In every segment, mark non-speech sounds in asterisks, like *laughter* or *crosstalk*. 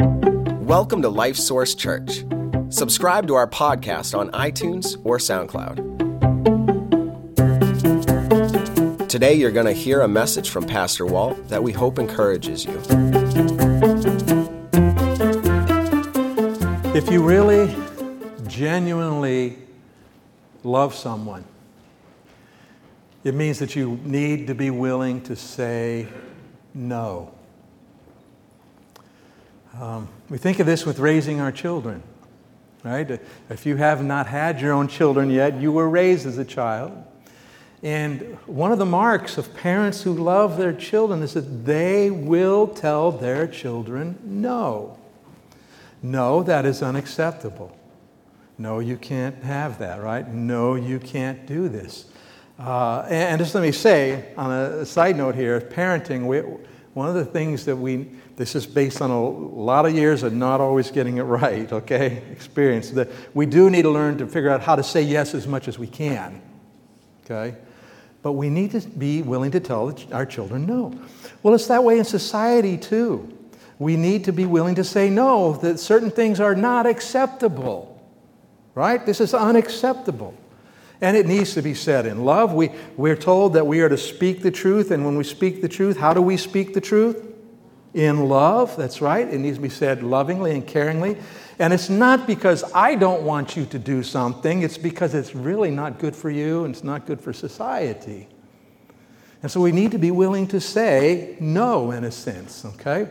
Welcome to Life Source Church. Subscribe to our podcast on iTunes or SoundCloud. Today, you're going to hear a message from Pastor Walt that we hope encourages you. If you really genuinely love someone, it means that you need to be willing to say no. Um, we think of this with raising our children, right? If you have not had your own children yet, you were raised as a child. And one of the marks of parents who love their children is that they will tell their children no. No, that is unacceptable. No, you can't have that, right? No, you can't do this. Uh, and just let me say, on a side note here, parenting, we, one of the things that we, this is based on a lot of years of not always getting it right, okay, experience, that we do need to learn to figure out how to say yes as much as we can, okay? But we need to be willing to tell our children no. Well, it's that way in society too. We need to be willing to say no, that certain things are not acceptable, right? This is unacceptable. And it needs to be said in love. We, we're told that we are to speak the truth, and when we speak the truth, how do we speak the truth? In love, that's right. It needs to be said lovingly and caringly. And it's not because I don't want you to do something, it's because it's really not good for you and it's not good for society. And so we need to be willing to say no in a sense, okay?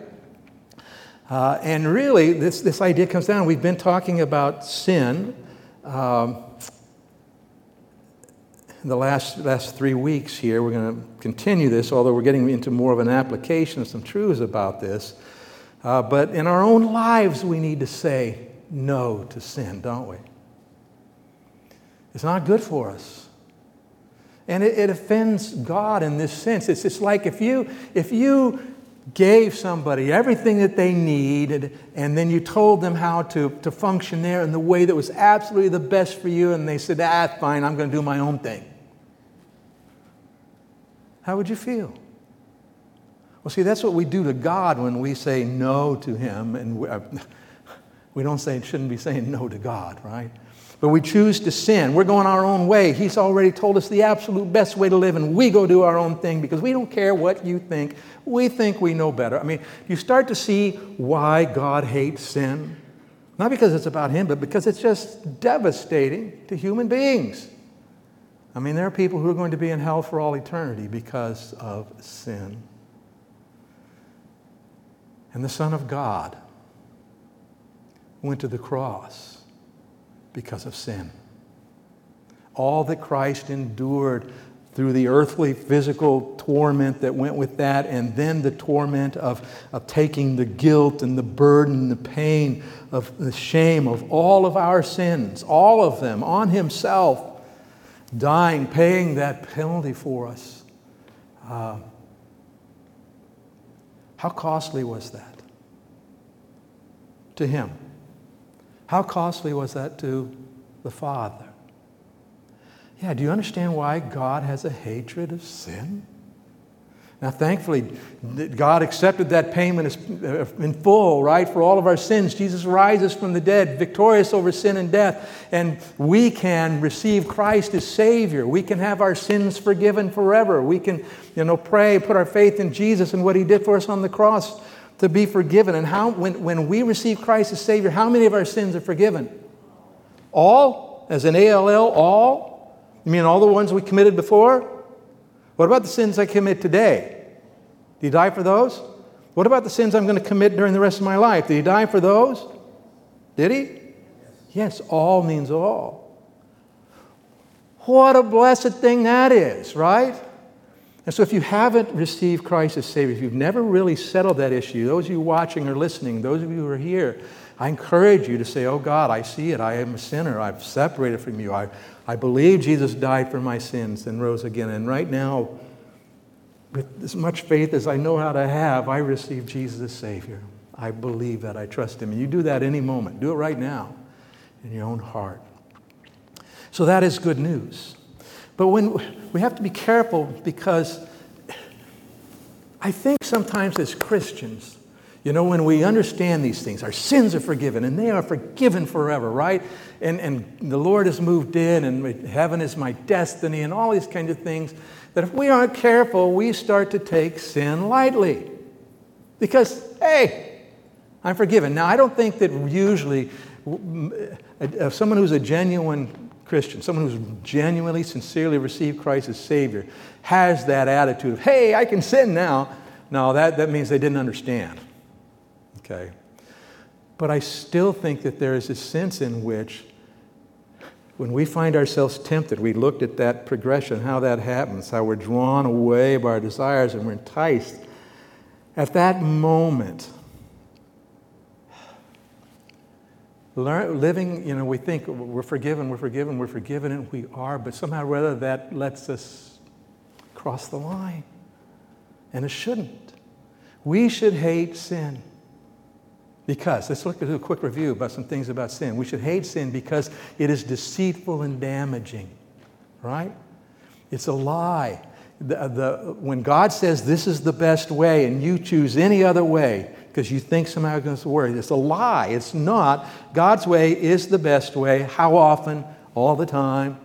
Uh, and really, this, this idea comes down. We've been talking about sin. Um, in the last, last three weeks here, we're going to continue this, although we're getting into more of an application of some truths about this. Uh, but in our own lives, we need to say no to sin, don't we? It's not good for us. And it, it offends God in this sense. It's, it's like if you, if you gave somebody everything that they needed and then you told them how to, to function there in the way that was absolutely the best for you and they said, ah, fine, I'm going to do my own thing how would you feel? Well, see, that's what we do to God when we say no to Him. And we, uh, *laughs* we don't say, it shouldn't be saying no to God, right? But we choose to sin. We're going our own way. He's already told us the absolute best way to live, and we go do our own thing because we don't care what you think. We think we know better. I mean, you start to see why God hates sin. Not because it's about Him, but because it's just devastating to human beings. I mean, there are people who are going to be in hell for all eternity because of sin. And the Son of God went to the cross because of sin. All that Christ endured through the earthly physical torment that went with that, and then the torment of, of taking the guilt and the burden, the pain, of the shame of all of our sins, all of them on Himself dying, paying that penalty for us. Uh, how costly was that to him? How costly was that to the Father? Yeah, do you understand why God has a hatred of sin? Now, thankfully, God accepted that payment uh, in full, right, for all of our sins. Jesus rises from the dead, victorious over sin and death, and we can receive Christ as Savior. We can have our sins forgiven forever. We can, you know, pray, put our faith in Jesus and what He did for us on the cross to be forgiven. And how, when, when we receive Christ as Savior, how many of our sins are forgiven? All? As an ALL, all? You mean all the ones we committed before? What about the sins I commit today? Did he die for those? What about the sins I'm going to commit during the rest of my life? Did he die for those? Did he? Yes, yes all means all. What a blessed thing that is, right? And so, if you haven't received Christ as Savior, if you've never really settled that issue, those of you watching or listening, those of you who are here, I encourage you to say, Oh God, I see it. I am a sinner. I've separated from you. I, I believe Jesus died for my sins and rose again. And right now, with as much faith as I know how to have, I receive Jesus as Savior. I believe that. I trust Him. And you do that any moment. Do it right now in your own heart. So that is good news. But when we have to be careful because I think sometimes as Christians, You know, when we understand these things, our sins are forgiven and they are forgiven forever, right? And, and the Lord has moved in and heaven is my destiny and all these kinds of things, that if we aren't careful, we start to take sin lightly. Because, hey, I'm forgiven. Now, I don't think that usually someone who's a genuine Christian, someone who's genuinely, sincerely received Christ as Savior, has that attitude of, hey, I can sin now. No, that, that means they didn't understand. Okay? But I still think that there is a sense in which, when we find ourselves tempted, we looked at that progression, how that happens, how we're drawn away by our desires and we're enticed. At that moment, Learn, living, you know, we think we're forgiven, we're forgiven, we're forgiven, and we are, but somehow or other that lets us cross the line. And it shouldn't. We should hate sin. Because, let's look at a quick review about some things about sin. We should hate sin because it is deceitful and damaging, right? It's a lie. The, the, when God says this is the best way and you choose any other way, because you think somehow it's going to work. It's a lie. It's not. God's way is the best way. How often? All the time.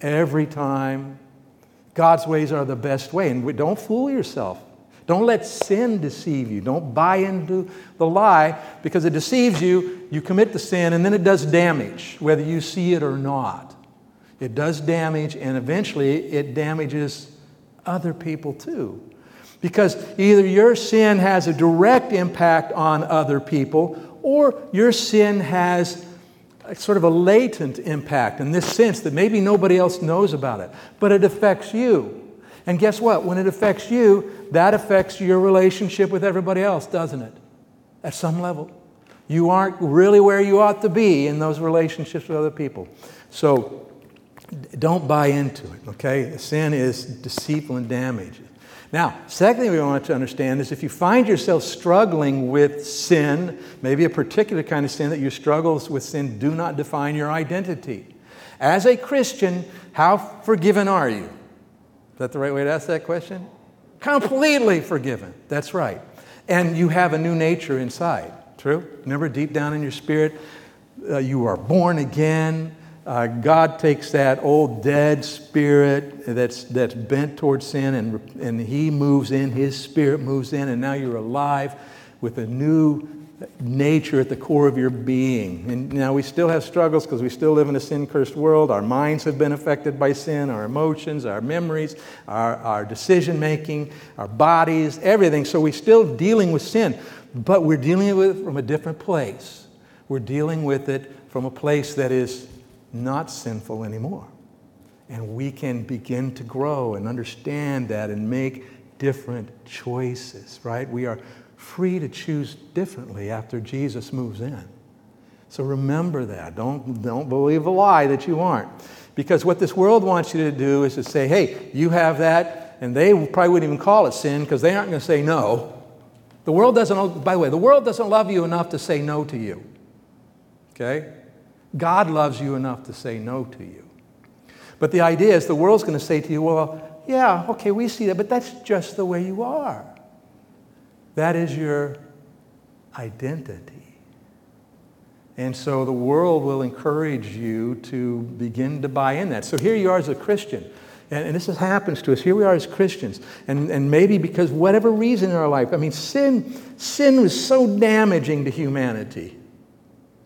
Every time. God's ways are the best way. And don't fool yourself. Don't let sin deceive you. Don't buy into the lie because it deceives you. You commit the sin and then it does damage, whether you see it or not. It does damage and eventually it damages other people too. Because either your sin has a direct impact on other people, or your sin has sort of a latent impact in this sense that maybe nobody else knows about it, but it affects you. And guess what? When it affects you, that affects your relationship with everybody else, doesn't it? At some level. You aren't really where you ought to be in those relationships with other people. So don't buy into it, okay? Sin is deceitful and damaging. Now, secondly, we want to understand is if you find yourself struggling with sin, maybe a particular kind of sin that your struggles with sin do not define your identity. As a Christian, how forgiven are you? Is that the right way to ask that question? Completely forgiven. That's right. And you have a new nature inside. True? Remember, deep down in your spirit, uh, you are born again. Uh, God takes that old dead spirit that's, that's bent towards sin and, and He moves in, His spirit moves in, and now you're alive with a new nature at the core of your being. And now we still have struggles because we still live in a sin cursed world. Our minds have been affected by sin, our emotions, our memories, our, our decision making, our bodies, everything. So we're still dealing with sin, but we're dealing with it from a different place. We're dealing with it from a place that is not sinful anymore. And we can begin to grow and understand that and make different choices, right? We are free to choose differently after Jesus moves in. So remember that. Don't, don't believe a lie that you aren't. Because what this world wants you to do is to say, hey, you have that, and they probably wouldn't even call it sin because they aren't going to say no. The world doesn't, by the way, the world doesn't love you enough to say no to you. Okay? God loves you enough to say no to you. But the idea is the world's going to say to you, well, yeah, okay, we see that, but that's just the way you are. That is your identity. And so the world will encourage you to begin to buy in that. So here you are as a Christian. And, and this happens to us. Here we are as Christians. And, and maybe because whatever reason in our life, I mean, sin, sin was so damaging to humanity.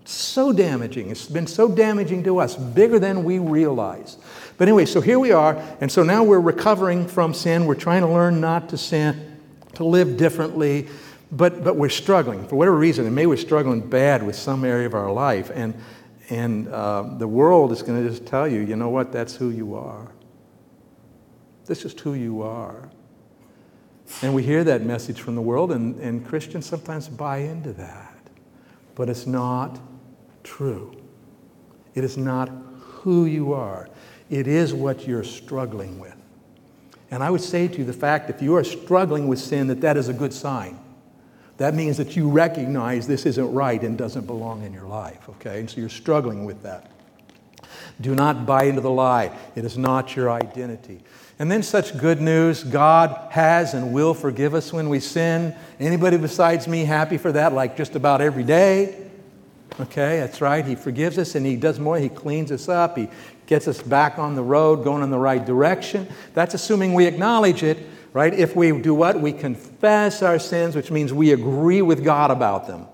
So damaging. It's been so damaging to us, bigger than we realize. But anyway, so here we are, and so now we're recovering from sin. We're trying to learn not to sin, to live differently, but, but we're struggling for whatever reason. And maybe we're struggling bad with some area of our life. And, and uh, the world is going to just tell you, you know what, that's who you are. This is who you are. And we hear that message from the world, and, and Christians sometimes buy into that. But it's not true. It is not who you are, it is what you're struggling with. And I would say to you the fact if you are struggling with sin, that that is a good sign. That means that you recognize this isn't right and doesn't belong in your life, okay? And so you're struggling with that. Do not buy into the lie. It is not your identity. And then such good news God has and will forgive us when we sin. Anybody besides me happy for that, like just about every day? Okay, that's right. He forgives us and He does more. He cleans us up. He gets us back on the road, going in the right direction. That's assuming we acknowledge it, right? If we do what? We confess our sins, which means we agree with God about them.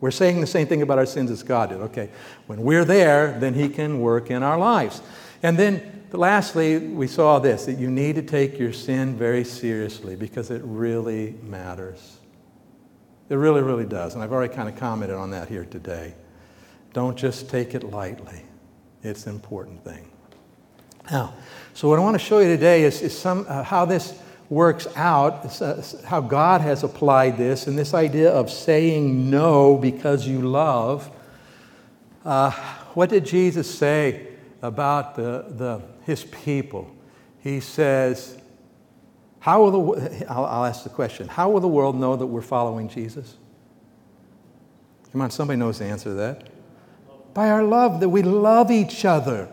We're saying the same thing about our sins as God did. Okay, when we're there, then He can work in our lives. And then lastly, we saw this that you need to take your sin very seriously because it really matters. It really, really does. And I've already kind of commented on that here today. Don't just take it lightly, it's an important thing. Now, so what I want to show you today is, is some, uh, how this works out, uh, how God has applied this, and this idea of saying no because you love. Uh, what did Jesus say about the, the his people. He says, how will the, I'll, I'll ask the question, how will the world know that we're following Jesus? Come on, somebody knows the answer to that. By our love, that we love each other.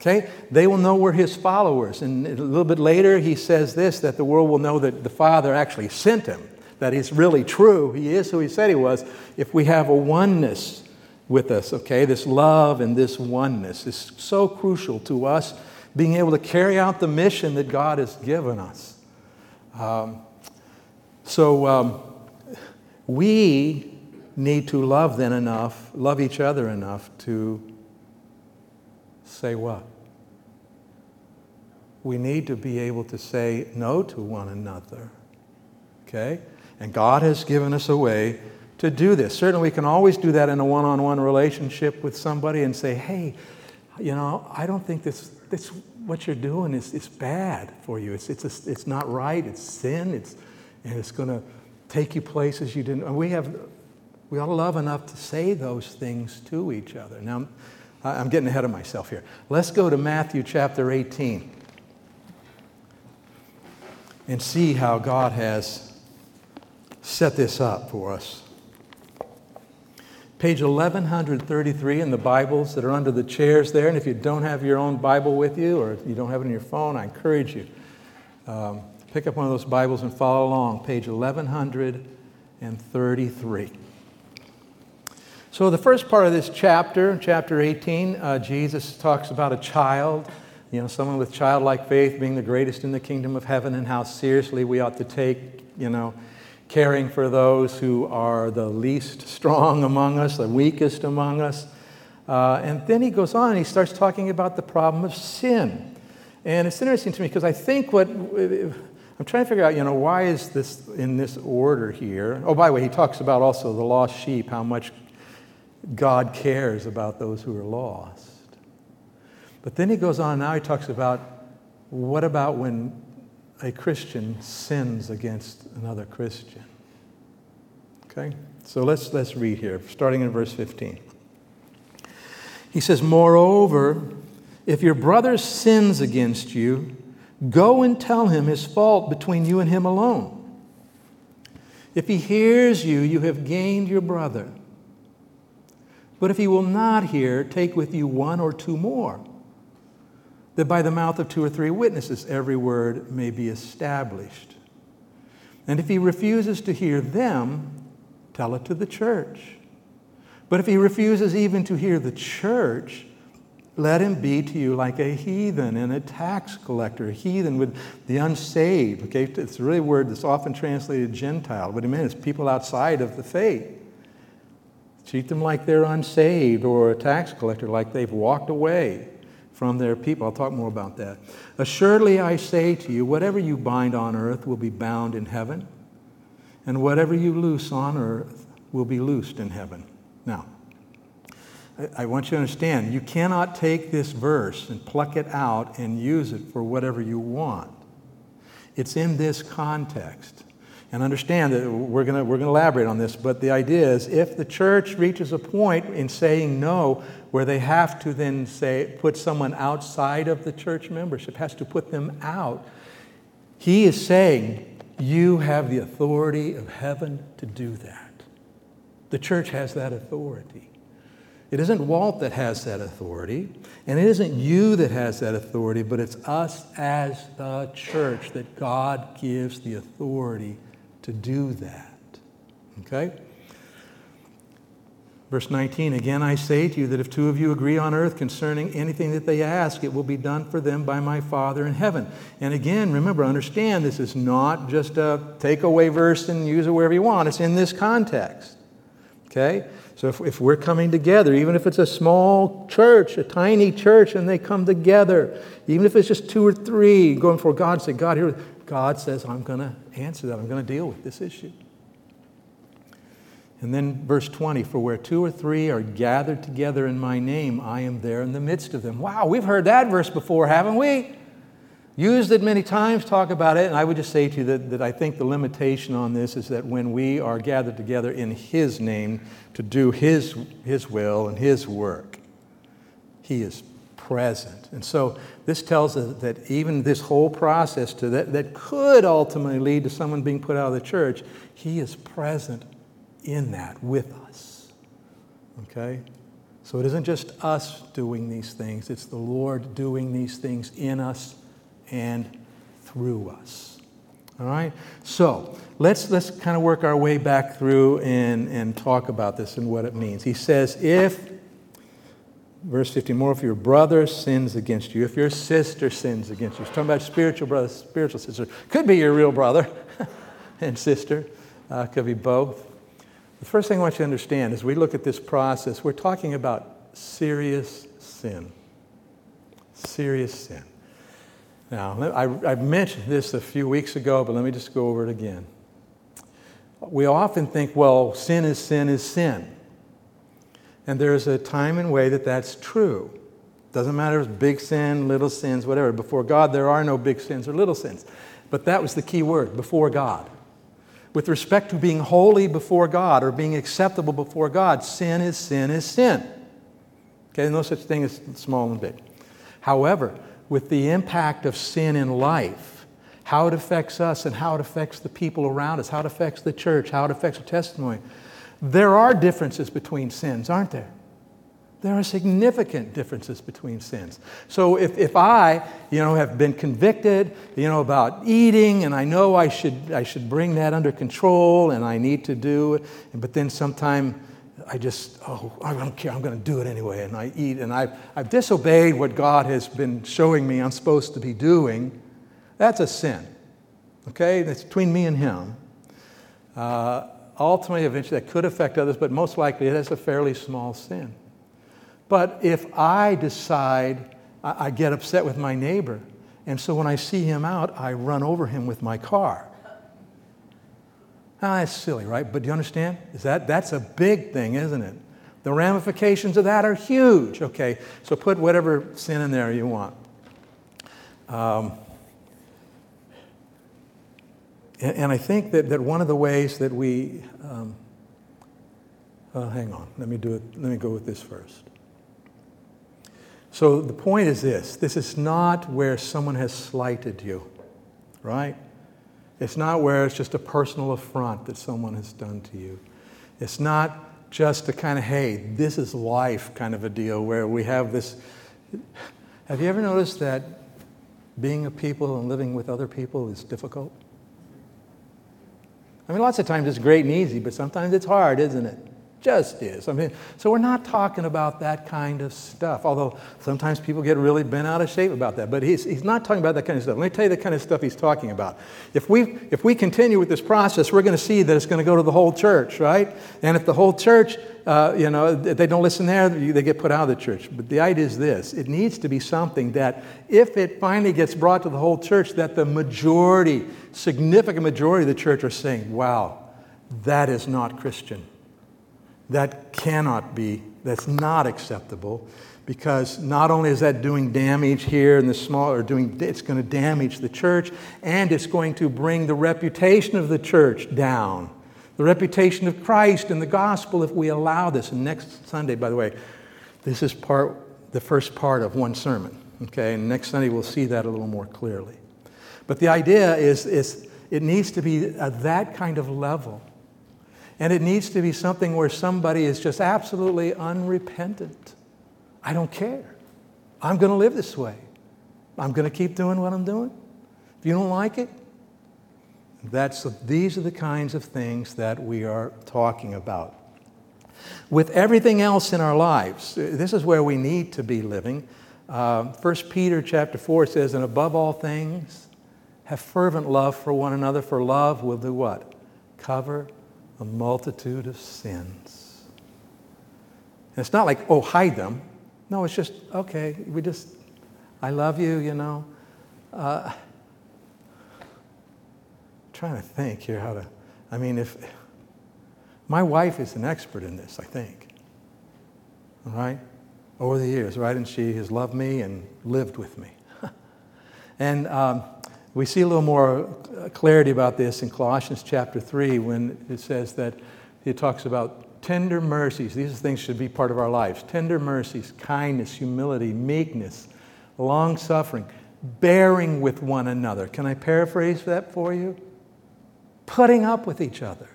Okay? They will know we're his followers. And a little bit later, he says this that the world will know that the Father actually sent him, that he's really true. He is who he said he was. If we have a oneness with us, okay? This love and this oneness is so crucial to us being able to carry out the mission that God has given us. Um, so um, we need to love then enough, love each other enough to say what? We need to be able to say no to one another. Okay? And God has given us a way to do this. Certainly, we can always do that in a one on one relationship with somebody and say, hey, you know, I don't think this, this what you're doing is, is bad for you. It's, it's, a, it's not right. It's sin. It's, and it's going to take you places you didn't. And we have, we ought to love enough to say those things to each other. Now, I'm getting ahead of myself here. Let's go to Matthew chapter 18 and see how God has set this up for us. Page 1133 in the Bibles that are under the chairs there. And if you don't have your own Bible with you or you don't have it on your phone, I encourage you. Um, pick up one of those Bibles and follow along. Page 1133. So, the first part of this chapter, chapter 18, uh, Jesus talks about a child, you know, someone with childlike faith being the greatest in the kingdom of heaven and how seriously we ought to take, you know, caring for those who are the least strong among us, the weakest among us. Uh, and then he goes on he starts talking about the problem of sin. And it's interesting to me because I think what I'm trying to figure out, you know, why is this in this order here? Oh, by the way, he talks about also the lost sheep, how much God cares about those who are lost. But then he goes on, now he talks about what about when a Christian sins against another Christian. Okay? So let's, let's read here, starting in verse 15. He says, Moreover, if your brother sins against you, go and tell him his fault between you and him alone. If he hears you, you have gained your brother. But if he will not hear, take with you one or two more that by the mouth of two or three witnesses every word may be established. And if he refuses to hear them, tell it to the church. But if he refuses even to hear the church, let him be to you like a heathen and a tax collector, a heathen with the unsaved. Okay, it's really a word that's often translated Gentile. What it means people outside of the faith. Treat them like they're unsaved, or a tax collector like they've walked away from their people. I'll talk more about that. Assuredly, I say to you, whatever you bind on earth will be bound in heaven, and whatever you loose on earth will be loosed in heaven. Now, I want you to understand, you cannot take this verse and pluck it out and use it for whatever you want. It's in this context. And understand that we're going we're going to elaborate on this, but the idea is if the church reaches a point in saying no where they have to then say, put someone outside of the church membership, has to put them out, he is saying, You have the authority of heaven to do that. The church has that authority. It isn't Walt that has that authority, and it isn't you that has that authority, but it's us as the church that God gives the authority to do that. Okay? Verse 19, again I say to you that if two of you agree on earth concerning anything that they ask, it will be done for them by my Father in heaven. And again, remember, understand this is not just a takeaway verse and use it wherever you want, it's in this context. Okay? So if, if we're coming together, even if it's a small church, a tiny church, and they come together, even if it's just two or three going for God, say, God, here, God says, I'm going to answer that. I'm going to deal with this issue. And then verse 20, for where two or three are gathered together in my name, I am there in the midst of them. Wow, we've heard that verse before, haven't we? Used it many times, talk about it, and I would just say to you that, that I think the limitation on this is that when we are gathered together in His name to do His, his will and His work, He is present. And so this tells us that even this whole process to that, that could ultimately lead to someone being put out of the church, He is present in that with us. Okay? So it isn't just us doing these things, it's the Lord doing these things in us and through us. All right? So let's, let's kind of work our way back through and, and talk about this and what it means. He says, if, verse 15, more if your brother sins against you, if your sister sins against you, he's talking about spiritual brother, spiritual sister. Could be your real brother *laughs* and sister, uh, could be both. The first thing I want you to understand as we look at this process, we're talking about serious sin. Serious sin. Now, I, I mentioned this a few weeks ago, but let me just go over it again. We often think, well, sin is sin is sin. And there's a time and way that that's true. Doesn't matter if it's big sin, little sins, whatever. Before God, there are no big sins or little sins. But that was the key word before God with respect to being holy before God or being acceptable before God, sin is sin is sin. Okay, no such thing as small and big. However, with the impact of sin in life, how it affects us and how it affects the people around us, how it affects the church, how it affects our testimony, there are differences between sins, aren't there? There are significant differences between sins. So if, if I, you know, have been convicted, you know, about eating, and I know I should, I should bring that under control, and I need to do it, but then sometime I just, oh, I don't care, I'm going to do it anyway, and I eat, and I've, I've disobeyed what God has been showing me I'm supposed to be doing, that's a sin. Okay? That's between me and Him. Uh, ultimately, eventually, that could affect others, but most likely it is a fairly small sin. But if I decide, I, I get upset with my neighbor, and so when I see him out, I run over him with my car. Now, that's silly, right? But do you understand? Is that, that's a big thing, isn't it? The ramifications of that are huge. Okay, so put whatever sin in there you want. Um, and, I think that, that one of the ways that we, um, hang on, let me do it, let me go with this first. So the point is this this is not where someone has slighted you, right? It's not where it's just a personal affront that someone has done to you. It's not just a kind of, hey, this is life kind of a deal where we have this. Have you ever noticed that being a people and living with other people is difficult? I mean, lots of times it's great and easy, but sometimes it's hard, isn't it? Just is. I mean, so we're not talking about that kind of stuff, although sometimes people get really bent out of shape about that. But he's, he's not talking about that kind of stuff. Let me tell you the kind of stuff he's talking about. If we, if we continue with this process, we're going to see that it's going to go to the whole church, right? And if the whole church, uh, you know, they don't listen there, they get put out of the church. But the idea is this it needs to be something that, if it finally gets brought to the whole church, that the majority, significant majority of the church are saying, wow, that is not Christian. That cannot be, that's not acceptable because not only is that doing damage here in the small, or doing, it's going to damage the church and it's going to bring the reputation of the church down. The reputation of Christ and the gospel if we allow this. And next Sunday, by the way, this is part, the first part of one sermon. Okay, and next Sunday we'll see that a little more clearly. But the idea is, is it needs to be at that kind of level And it needs to be something where somebody is just absolutely unrepentant. I don't care. I'm going to live this way. I'm going to keep doing what I'm doing. If you don't like it, that's, these are the kinds of things that we are talking about. With everything else in our lives, this is where we need to be living. Uh, 1 Peter chapter 4 says, And above all things, have fervent love for one another, for love will do what? Cover a multitude of sins. And it's not like, oh, hide them. No, it's just, okay, we just, I love you, you know. Uh, trying to think here how to, I mean, if, my wife is an expert in this, I think. All right? Over the years, right? And she has loved me and lived with me. *laughs* and um, we see a little more uh, clarity about this in Colossians chapter 3 when it says that it talks about tender mercies. These things should be part of our lives tender mercies, kindness, humility, meekness, long suffering, bearing with one another. Can I paraphrase that for you? Putting up with each other.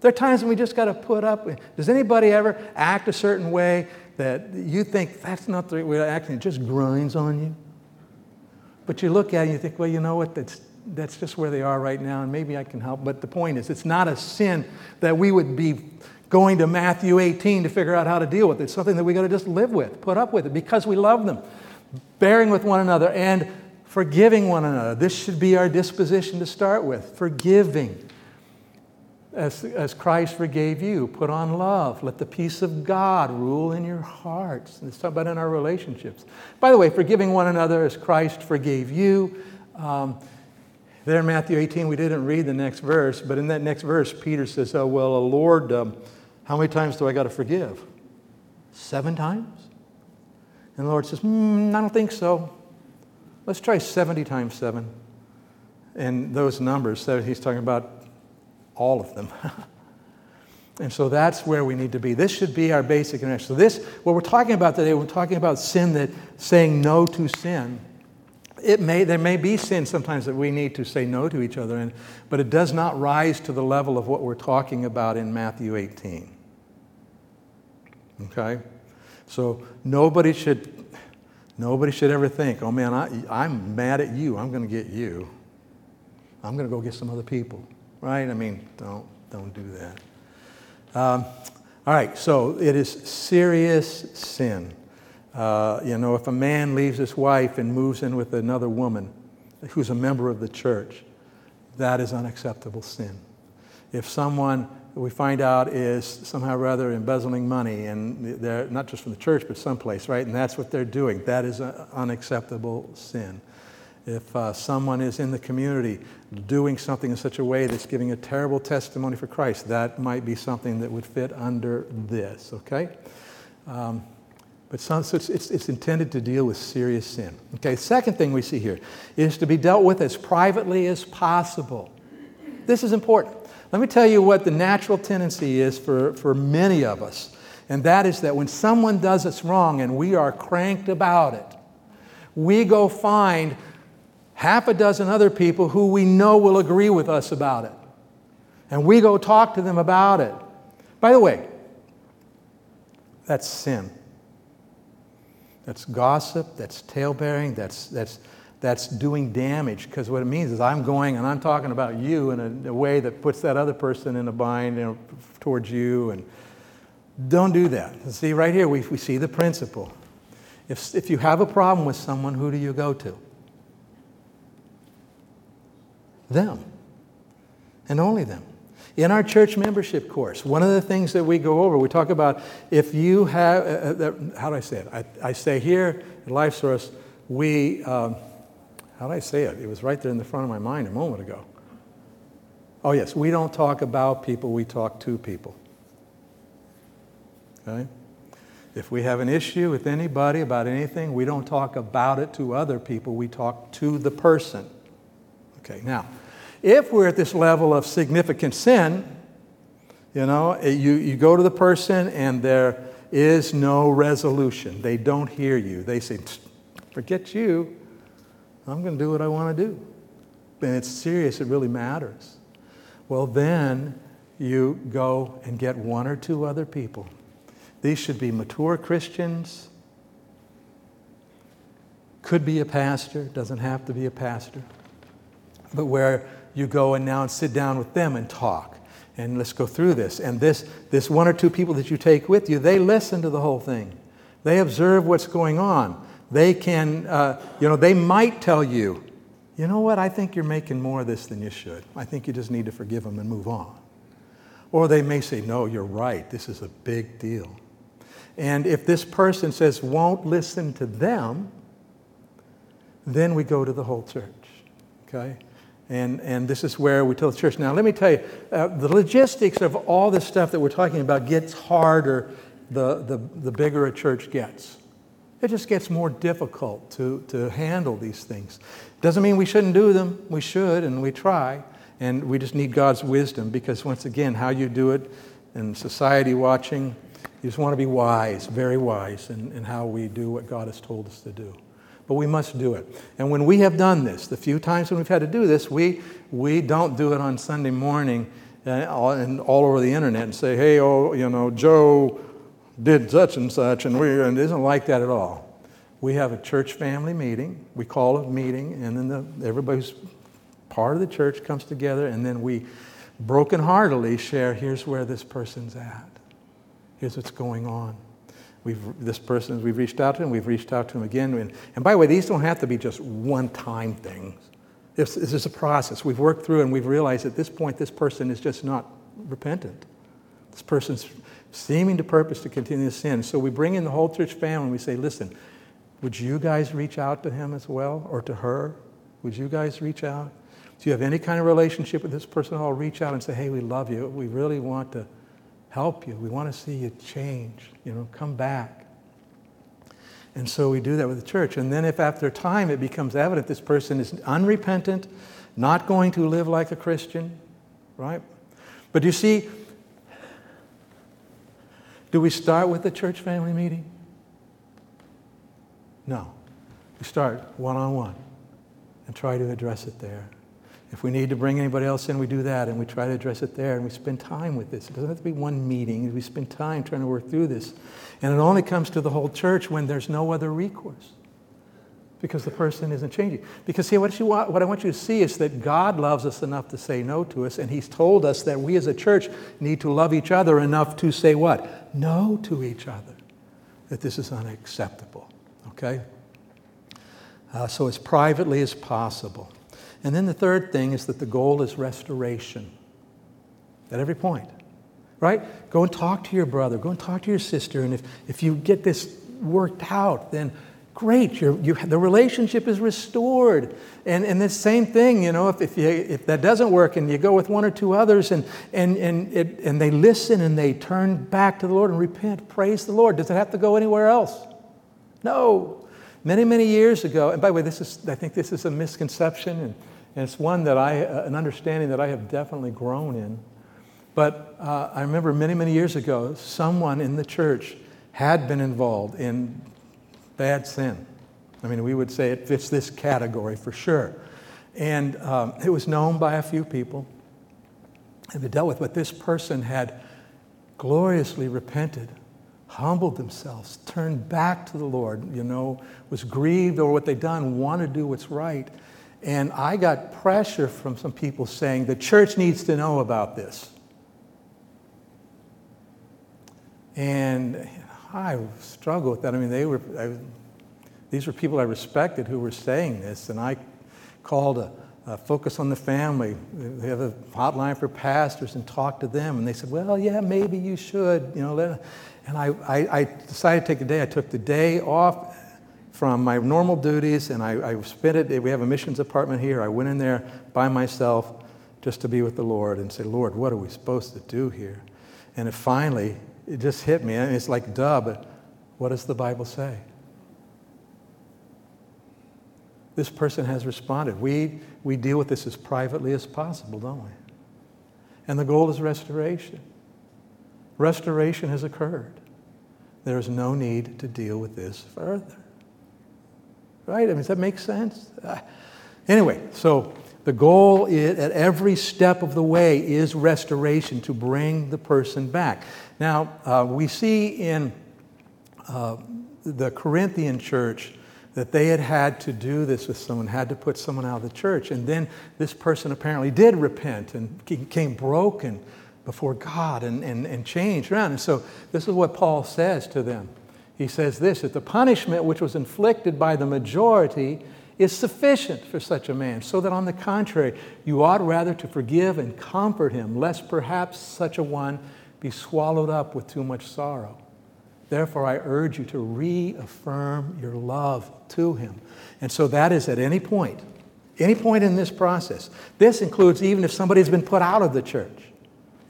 There are times when we just got to put up. Does anybody ever act a certain way that you think that's not the way to act, and it just grinds on you? But you look at it and you think, well, you know what? That's, that's just where they are right now, and maybe I can help. But the point is, it's not a sin that we would be going to Matthew 18 to figure out how to deal with. It. It's something that we got to just live with, put up with it, because we love them, bearing with one another, and forgiving one another. This should be our disposition to start with forgiving as, as Christ forgave you. Put on love. Let the peace of God rule in your hearts. Let's talk about in our relationships. By the way, forgiving one another as Christ forgave you. Um, there in Matthew 18, we didn't read the next verse, but in that next verse, Peter says, Oh, well, uh, Lord, um, how many times do I got to forgive? Seven times? And the Lord says, mm, I don't think so. Let's try 70 times seven. And those numbers, so he's talking about all of them. *laughs* and so that's where we need to be. This should be our basic connection. So this, what we're talking about today, we're talking about sin that saying no to sin. It may, there may be sin sometimes that we need to say no to each other in, but it does not rise to the level of what we're talking about in Matthew 18. Okay? So nobody should, nobody should ever think, oh man, I, I'm mad at you. I'm going to get you. I'm going to go get some other people right? I mean, don't, don't do that. Um, all right, so it is serious sin. Uh, you know, if a man leaves his wife and moves in with another woman who's a member of the church, that is unacceptable sin. If someone we find out is somehow rather embezzling money, and they're not just from the church, but someplace, right? And that's what they're doing. That is an unacceptable sin if uh, someone is in the community doing something in such a way that's giving a terrible testimony for Christ, that might be something that would fit under this, okay? Um, but some, so it's, it's, it's, intended to deal with serious sin. Okay, second thing we see here is to be dealt with as privately as possible. This is important. Let me tell you what the natural tendency is for, for many of us, and that is that when someone does us wrong and we are cranked about it, we go find half a dozen other people who we know will agree with us about it. And we go talk to them about it. By the way, that's sin. That's gossip, that's talebearing, that's, that's, that's doing damage. Because what it means is I'm going and I'm talking about you in a, a way that puts that other person in a bind you know, towards you. And don't do that. See, right here, we, we see the principle. If, if you have a problem with someone, who do you go to? Them. And only them. In our church membership course, one of the things that we go over, we talk about if you have, uh, uh, how do I say it? I, I say here at Life Source, we, um, how do I say it? It was right there in the front of my mind a moment ago. Oh, yes, we don't talk about people, we talk to people. Okay? If we have an issue with anybody about anything, we don't talk about it to other people, we talk to the person. Okay, now, if we're at this level of significant sin, you know, you, you go to the person and there is no resolution. They don't hear you. They say, forget you. I'm going to do what I want to do. And it's serious, it really matters. Well, then you go and get one or two other people. These should be mature Christians. Could be a pastor, doesn't have to be a pastor. But where you go and now sit down with them and talk. And let's go through this. And this, this one or two people that you take with you, they listen to the whole thing. They observe what's going on. They can, uh, you know, they might tell you, you know what, I think you're making more of this than you should. I think you just need to forgive them and move on. Or they may say, no, you're right, this is a big deal. And if this person says, won't listen to them, then we go to the whole church. Okay? And, and this is where we tell the church. Now, let me tell you, uh, the logistics of all this stuff that we're talking about gets harder the, the, the bigger a church gets. It just gets more difficult to, to handle these things. Doesn't mean we shouldn't do them. We should, and we try. And we just need God's wisdom because, once again, how you do it and society watching, you just want to be wise, very wise in, in how we do what God has told us to do. But we must do it. And when we have done this, the few times when we've had to do this, we, we don't do it on Sunday morning and all, and all over the internet and say, hey, oh, you know, Joe did such and such, and, we, and it isn't like that at all. We have a church family meeting. We call a meeting, and then the, everybody's part of the church comes together, and then we brokenheartedly share here's where this person's at. Here's what's going on. We've, this person, we've reached out to him, we've reached out to him again. And, and by the way, these don't have to be just one time things. This, this is a process. We've worked through and we've realized at this point this person is just not repentant. This person's seeming to purpose to continue to sin. So we bring in the whole church family and we say, listen, would you guys reach out to him as well or to her? Would you guys reach out? Do you have any kind of relationship with this person? I'll reach out and say, hey, we love you. We really want to help you. We want to see you change. You know, come back. And so we do that with the church. And then if after time it becomes evident this person is unrepentant, not going to live like a Christian, right? But you see, do we start with the church family meeting? No. We start one on one and try to address it there. If we need to bring anybody else in, we do that and we try to address it there and we spend time with this. It doesn't have to be one meeting. We spend time trying to work through this. And it only comes to the whole church when there's no other recourse because the person isn't changing. Because see, what, want, what I want you to see is that God loves us enough to say no to us, and He's told us that we as a church need to love each other enough to say what? No to each other. That this is unacceptable. Okay? Uh, so as privately as possible. And then the third thing is that the goal is restoration at every point. Right? Go and talk to your brother, go and talk to your sister, and if, if you get this worked out, then great, you the relationship is restored. And, and the same thing, you know, if, if, you, if that doesn't work and you go with one or two others and, and, and, it, and they listen and they turn back to the Lord and repent, praise the Lord. Does it have to go anywhere else? No. Many, many years ago, and by the way, this is, I think this is a misconception, and, and it's one that I, uh, an understanding that I have definitely grown in. But uh, I remember many, many years ago, someone in the church had been involved in bad sin. I mean, we would say it fits this category for sure. And um, it was known by a few people and been dealt with, but this person had gloriously repented, humbled themselves, turned back to the Lord, you know, was grieved over what they'd done, wanted to do what's right. And I got pressure from some people saying the church needs to know about this. And I struggled with that. I mean, they were, I, these were people I respected who were saying this, and I called a, a, Focus on the Family. They have a hotline for pastors and talked to them, and they said, well, yeah, maybe you should, you know. And I, I, I, decided to take a day. I took the day off from my normal duties, and I, I spent it. We have a missions apartment here. I went in there by myself just to be with the Lord and say, Lord, what are we supposed to do here? And it finally, it just hit me. And it's like, duh, but what does the Bible say? This person has responded. We, we deal with this as privately as possible, don't we? And the goal is restoration. Restoration has occurred. There is no need to deal with this further. Right? I mean, does that make sense? Uh, Anyway, so the goal is, at every step of the way is restoration to bring the person back. Now, uh, we see in uh, the Corinthian church that they had had to do this with someone, had to put someone out of the church. And then this person apparently did repent and came broken before God and, and, and changed around. And so this is what Paul says to them. He says this that the punishment which was inflicted by the majority is sufficient for such a man, so that on the contrary, you ought rather to forgive and comfort him, lest perhaps such a one be swallowed up with too much sorrow. Therefore, I urge you to reaffirm your love to him. And so that is at any point, any point in this process. This includes even if somebody's been put out of the church.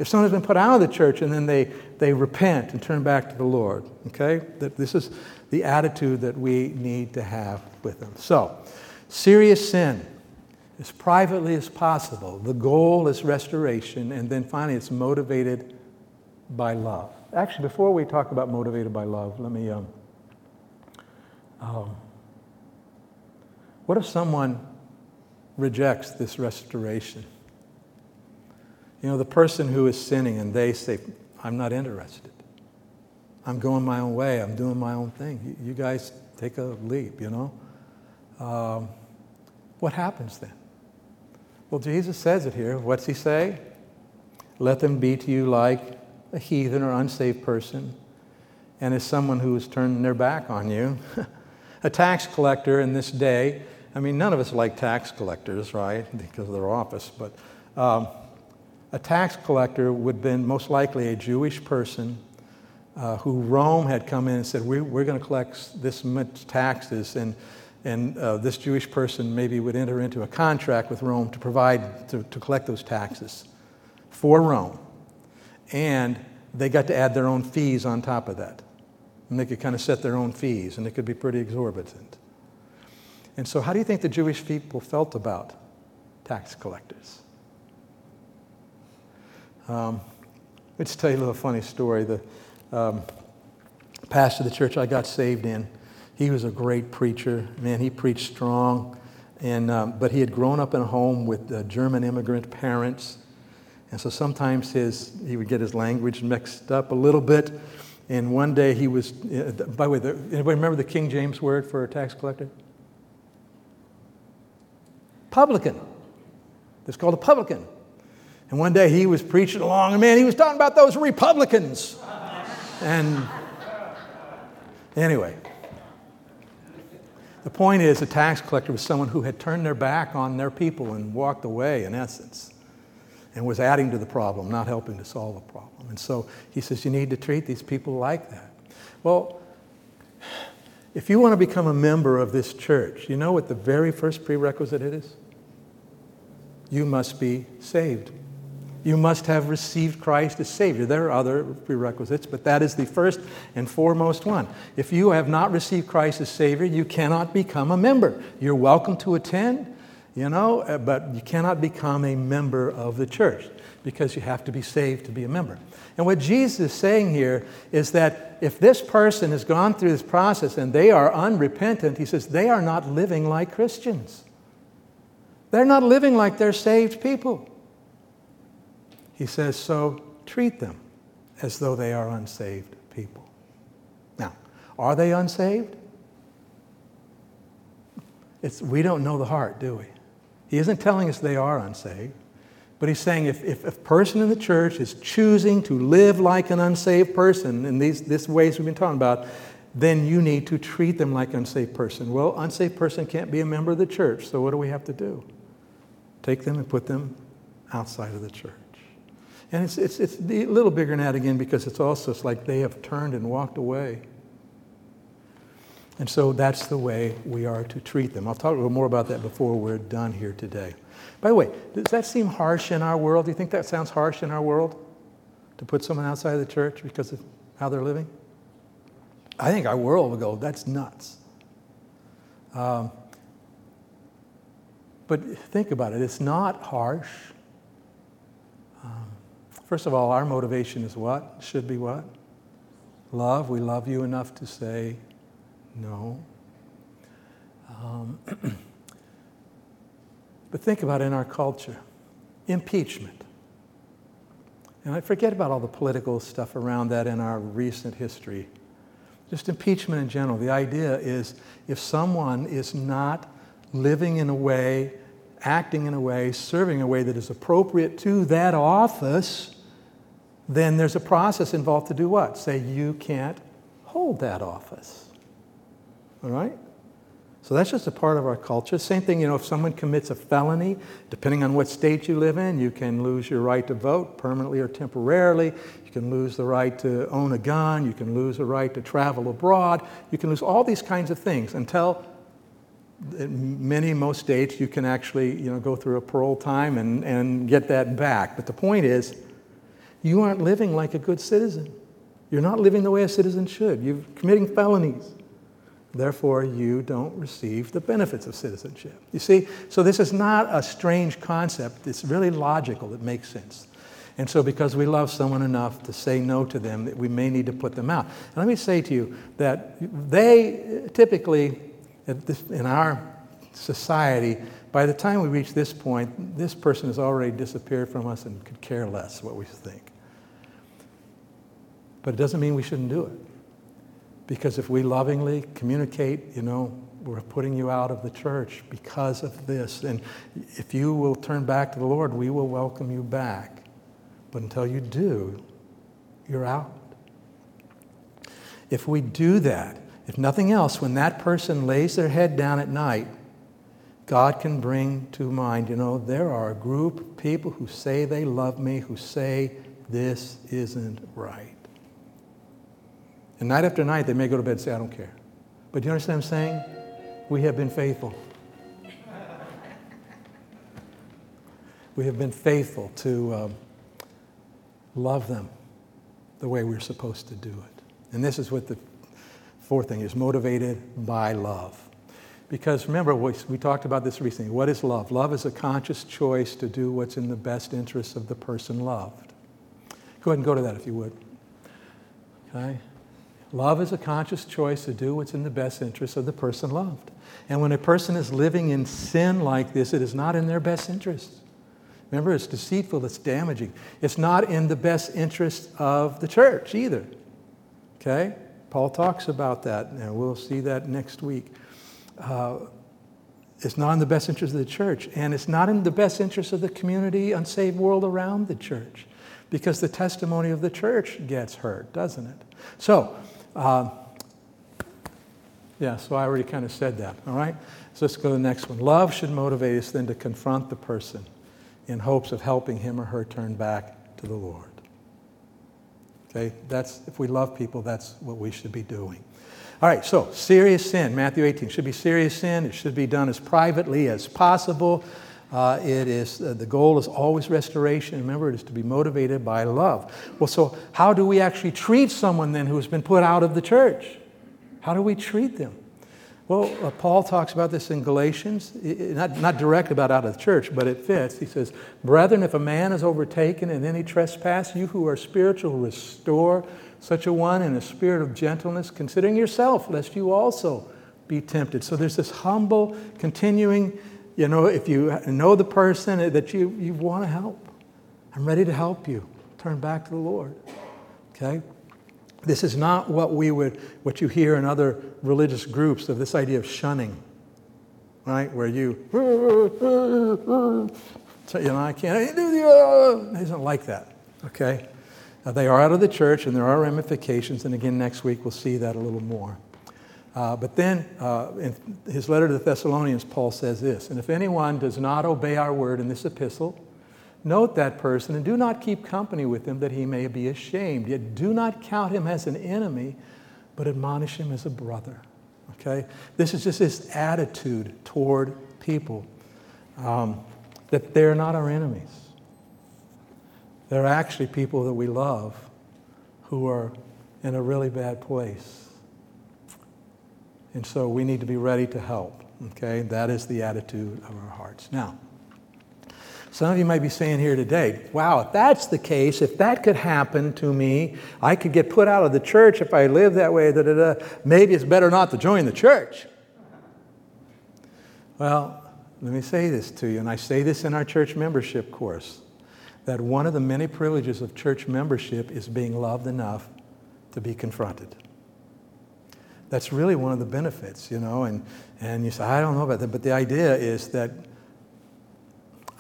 If someone's been put out of the church and then they, they repent and turn back to the Lord, okay? That this is the attitude that we need to have with them. So, serious sin, as privately as possible. The goal is restoration, and then finally, it's motivated by love. Actually, before we talk about motivated by love, let me. Um, um, what if someone rejects this restoration? You know, the person who is sinning and they say, I'm not interested. I'm going my own way. I'm doing my own thing. You guys take a leap, you know? Um, what happens then? Well, Jesus says it here. What's he say? Let them be to you like a heathen or unsaved person, and as someone who is turning their back on you. *laughs* a tax collector in this day, I mean, none of us like tax collectors, right, because of their office, but um, a tax collector would have been most likely a Jewish person uh, who Rome had come in and said, We're, we're going to collect this much taxes. And, and uh, this Jewish person maybe would enter into a contract with Rome to provide, to, to collect those taxes for Rome. And they got to add their own fees on top of that. And they could kind of set their own fees, and it could be pretty exorbitant. And so, how do you think the Jewish people felt about tax collectors? Um, let's tell you a little funny story. The um, pastor of the church I got saved in, he was a great preacher. Man, he preached strong. And, um, but he had grown up in a home with uh, German immigrant parents. And so sometimes his, he would get his language mixed up a little bit. And one day he was, uh, by the way, the, anybody remember the King James word for a tax collector? Publican. It's called a publican. And one day he was preaching along, and man, he was talking about those Republicans. And anyway, the point is, a tax collector was someone who had turned their back on their people and walked away, in essence, and was adding to the problem, not helping to solve the problem. And so he says, You need to treat these people like that. Well, if you want to become a member of this church, you know what the very first prerequisite it is? You must be saved you must have received Christ as Savior. There are other prerequisites, but that is the first and foremost one. If you have not received Christ as Savior, you cannot become a member. You're welcome to attend, you know, uh, but you cannot become a member of the church because you have to be saved to be a member. And what Jesus is saying here is that if this person has gone through this process and they are unrepentant, he says they are not living like Christians. They're not living like they're saved people. He says, so treat them as though they are unsaved people. Now, are they unsaved? It's, we don't know the heart, do we? He isn't telling us they are unsaved, but he's saying if, if, if a person in the church is choosing to live like an unsaved person in these, these ways we've been talking about, then you need to treat them like an unsaved person. Well, unsaved person can't be a member of the church, so what do we have to do? Take them and put them outside of the church. And it's, it's, it's a little bigger than that again because it's also it's like they have turned and walked away. And so that's the way we are to treat them. I'll talk a little more about that before we're done here today. By the way, does that seem harsh in our world? Do you think that sounds harsh in our world? To put someone outside of the church because of how they're living? I think our world would go, that's nuts. Um, but think about it, it's not harsh. First of all, our motivation is what? Should be what? Love. We love you enough to say no. Um, *clears throat* But think about in our culture impeachment. And I forget about all the political stuff around that in our recent history. Just impeachment in general. The idea is if someone is not living in a way, acting in a way, serving in a way that is appropriate to that office, then there's a process involved to do what? Say you can't hold that office. All right? So that's just a part of our culture. Same thing, you know, if someone commits a felony, depending on what state you live in, you can lose your right to vote permanently or temporarily. You can lose the right to own a gun. You can lose the right to travel abroad. You can lose all these kinds of things until uh, in many, most states, you can actually, you know, go through a parole time and, and get that back. But the point is, you aren't living like a good citizen. You're not living the way a citizen should. You're committing felonies. Therefore, you don't receive the benefits of citizenship. You see, so this is not a strange concept. It's really logical. It makes sense. And so, because we love someone enough to say no to them, that we may need to put them out. And let me say to you that they typically, in our society, by the time we reach this point, this person has already disappeared from us and could care less what we think. But it doesn't mean we shouldn't do it. Because if we lovingly communicate, you know, we're putting you out of the church because of this. And if you will turn back to the Lord, we will welcome you back. But until you do, you're out. If we do that, if nothing else, when that person lays their head down at night, God can bring to mind, you know, there are a group of people who say they love me, who say this isn't right. And night after night, they may go to bed and say, I don't care. But do you understand what I'm saying? We have been faithful. we have been faithful to um, love them the way we're supposed to do it. And this is what the fourth thing is motivated by love. Because remember, we, we talked about this recently. What is love? Love is a conscious choice to do what's in the best interest of the person loved. Go ahead and go to that if you would. Okay? Love is a conscious choice to do what's in the best interest of the person loved. And when a person is living in sin like this, it is not in their best interest. Remember, it's deceitful, it's damaging. It's not in the best interest of the church either. Okay? Paul talks about that, and we'll see that next week. Uh, it's not in the best interest of the church, and it's not in the best interest of the community, unsaved world around the church, because the testimony of the church gets hurt, doesn't it? So, uh, yeah, so I already kind of said that, all right? So let's go to the next one. Love should motivate us then to confront the person in hopes of helping him or her turn back to the Lord. Okay, that's, if we love people, that's what we should be doing. All right, so serious sin, Matthew 18, should be serious sin. It should be done as privately as possible. Uh, it is uh, the goal is always restoration. Remember, it is to be motivated by love. Well, so how do we actually treat someone then who has been put out of the church? How do we treat them? Well, uh, Paul talks about this in Galatians, not, not direct about out of the church, but it fits. He says, Brethren, if a man is overtaken in any trespass, you who are spiritual, restore such a one in a spirit of gentleness, considering yourself, lest you also be tempted. So there's this humble, continuing you know, if you know the person that you, you want to help, I'm ready to help you. Turn back to the Lord. Okay? This is not what we would, what you hear in other religious groups of this idea of shunning, right? Where you, you know, I can't do the, uh, it isn't like that. Okay? Now, they are out of the church and there are ramifications, and again, next week we'll see that a little more. Uh, but then uh, in his letter to the Thessalonians, Paul says this And if anyone does not obey our word in this epistle, note that person and do not keep company with him that he may be ashamed. Yet do not count him as an enemy, but admonish him as a brother. Okay? This is just this attitude toward people um, that they're not our enemies. They're actually people that we love who are in a really bad place. And so we need to be ready to help. Okay? That is the attitude of our hearts. Now, some of you might be saying here today, wow, if that's the case, if that could happen to me, I could get put out of the church if I live that way, da, da, da, maybe it's better not to join the church. Well, let me say this to you, and I say this in our church membership course, that one of the many privileges of church membership is being loved enough to be confronted. That's really one of the benefits, you know, and, and you say, I don't know about that, but the idea is that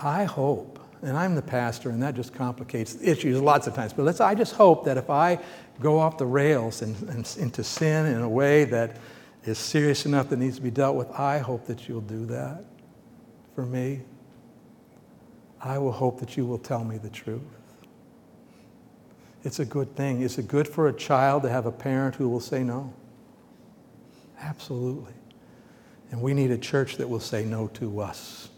I hope, and I'm the pastor, and that just complicates issues lots of times, but let's, I just hope that if I go off the rails and, and into sin in a way that is serious enough that needs to be dealt with, I hope that you'll do that for me. I will hope that you will tell me the truth. It's a good thing. Is it good for a child to have a parent who will say no? Absolutely. And we need a church that will say no to us.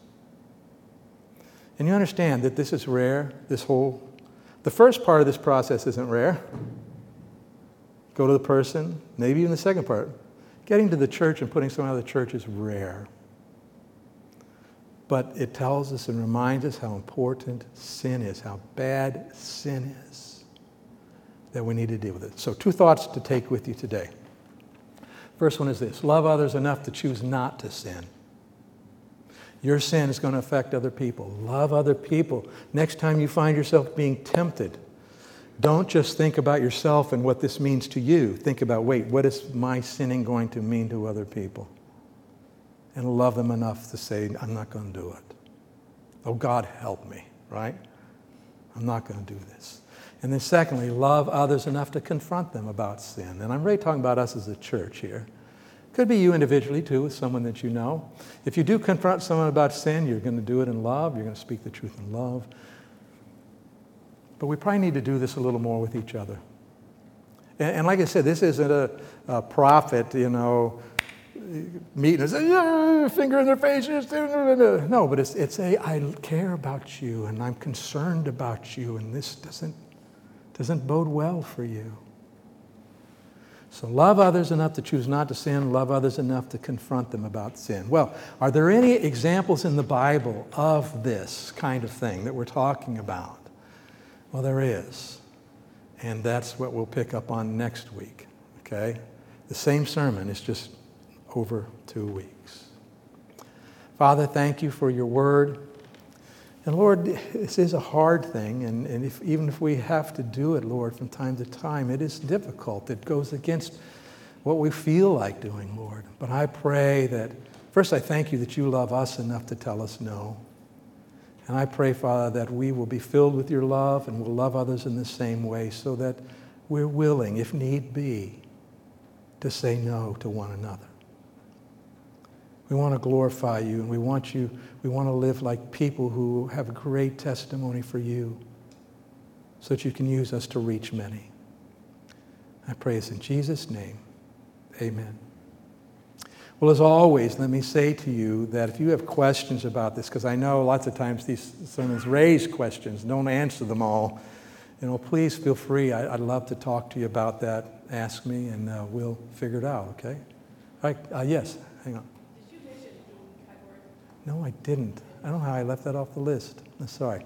And you understand that this is rare, this whole. The first part of this process isn't rare. Go to the person, maybe even the second part. Getting to the church and putting someone out of the church is rare. But it tells us and reminds us how important sin is, how bad sin is, that we need to deal with it. So, two thoughts to take with you today. First one is this love others enough to choose not to sin. Your sin is going to affect other people. Love other people. Next time you find yourself being tempted, don't just think about yourself and what this means to you. Think about, wait, what is my sinning going to mean to other people? And love them enough to say, I'm not going to do it. Oh, God, help me, right? I'm not going to do this. And then, secondly, love others enough to confront them about sin. And I'm really talking about us as a church here. Could be you individually, too, with someone that you know. If you do confront someone about sin, you're going to do it in love. You're going to speak the truth in love. But we probably need to do this a little more with each other. And, and like I said, this isn't a, a prophet, you know, meeting and say, yeah, finger in their face. No, but it's, it's a, I care about you and I'm concerned about you and this doesn't, doesn't bode well for you. So love others enough to choose not to sin, love others enough to confront them about sin. Well, are there any examples in the Bible of this kind of thing that we're talking about? Well, there is. And that's what we'll pick up on next week, okay? The same sermon, is just over two weeks. Father, thank you for your word. And Lord, this is a hard thing, and, and if, even if we have to do it, Lord, from time to time, it is difficult. It goes against what we feel like doing, Lord. But I pray that, first, I thank you that you love us enough to tell us no. And I pray, Father, that we will be filled with your love and will love others in the same way so that we're willing, if need be, to say no to one another. We want to glorify you and we want you, we want to live like people who have a great testimony for you so that you can use us to reach many. I pray this in Jesus' name. Amen. Well, as always, let me say to you that if you have questions about this, because I know lots of times these sermons raise questions, don't answer them all. You know, please feel free. I, would love to talk to you about that. Ask me, and uh, we'll figure it out. Okay? All right. Uh, yes. Hang on. No, I didn't. I don't know how I left that off the list. I'm sorry.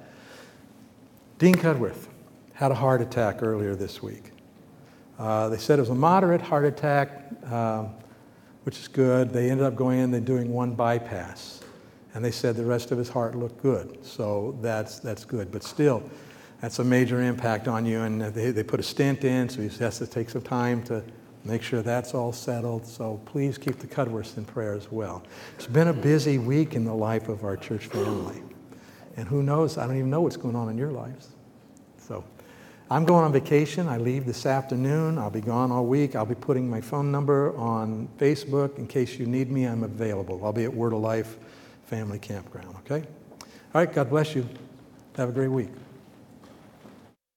Dean Cudworth had a heart attack earlier this week. Uh, they said it was a moderate heart attack, um, which is good. They ended up going in and doing one bypass. And they said the rest of his heart looked good. So that's, that's good. But still, that's a major impact on you. And they, they put a stent in, so he has to take some time to Make sure that's all settled. So please keep the Cudworths in prayer as well. It's been a busy week in the life of our church family. And who knows, I don't even know what's going on in your lives. So I'm going on vacation. I leave this afternoon. I'll be gone all week. I'll be putting my phone number on Facebook. In case you need me, I'm available. I'll be at Word of Life Family Campground, okay? All right, God bless you. Have a great week.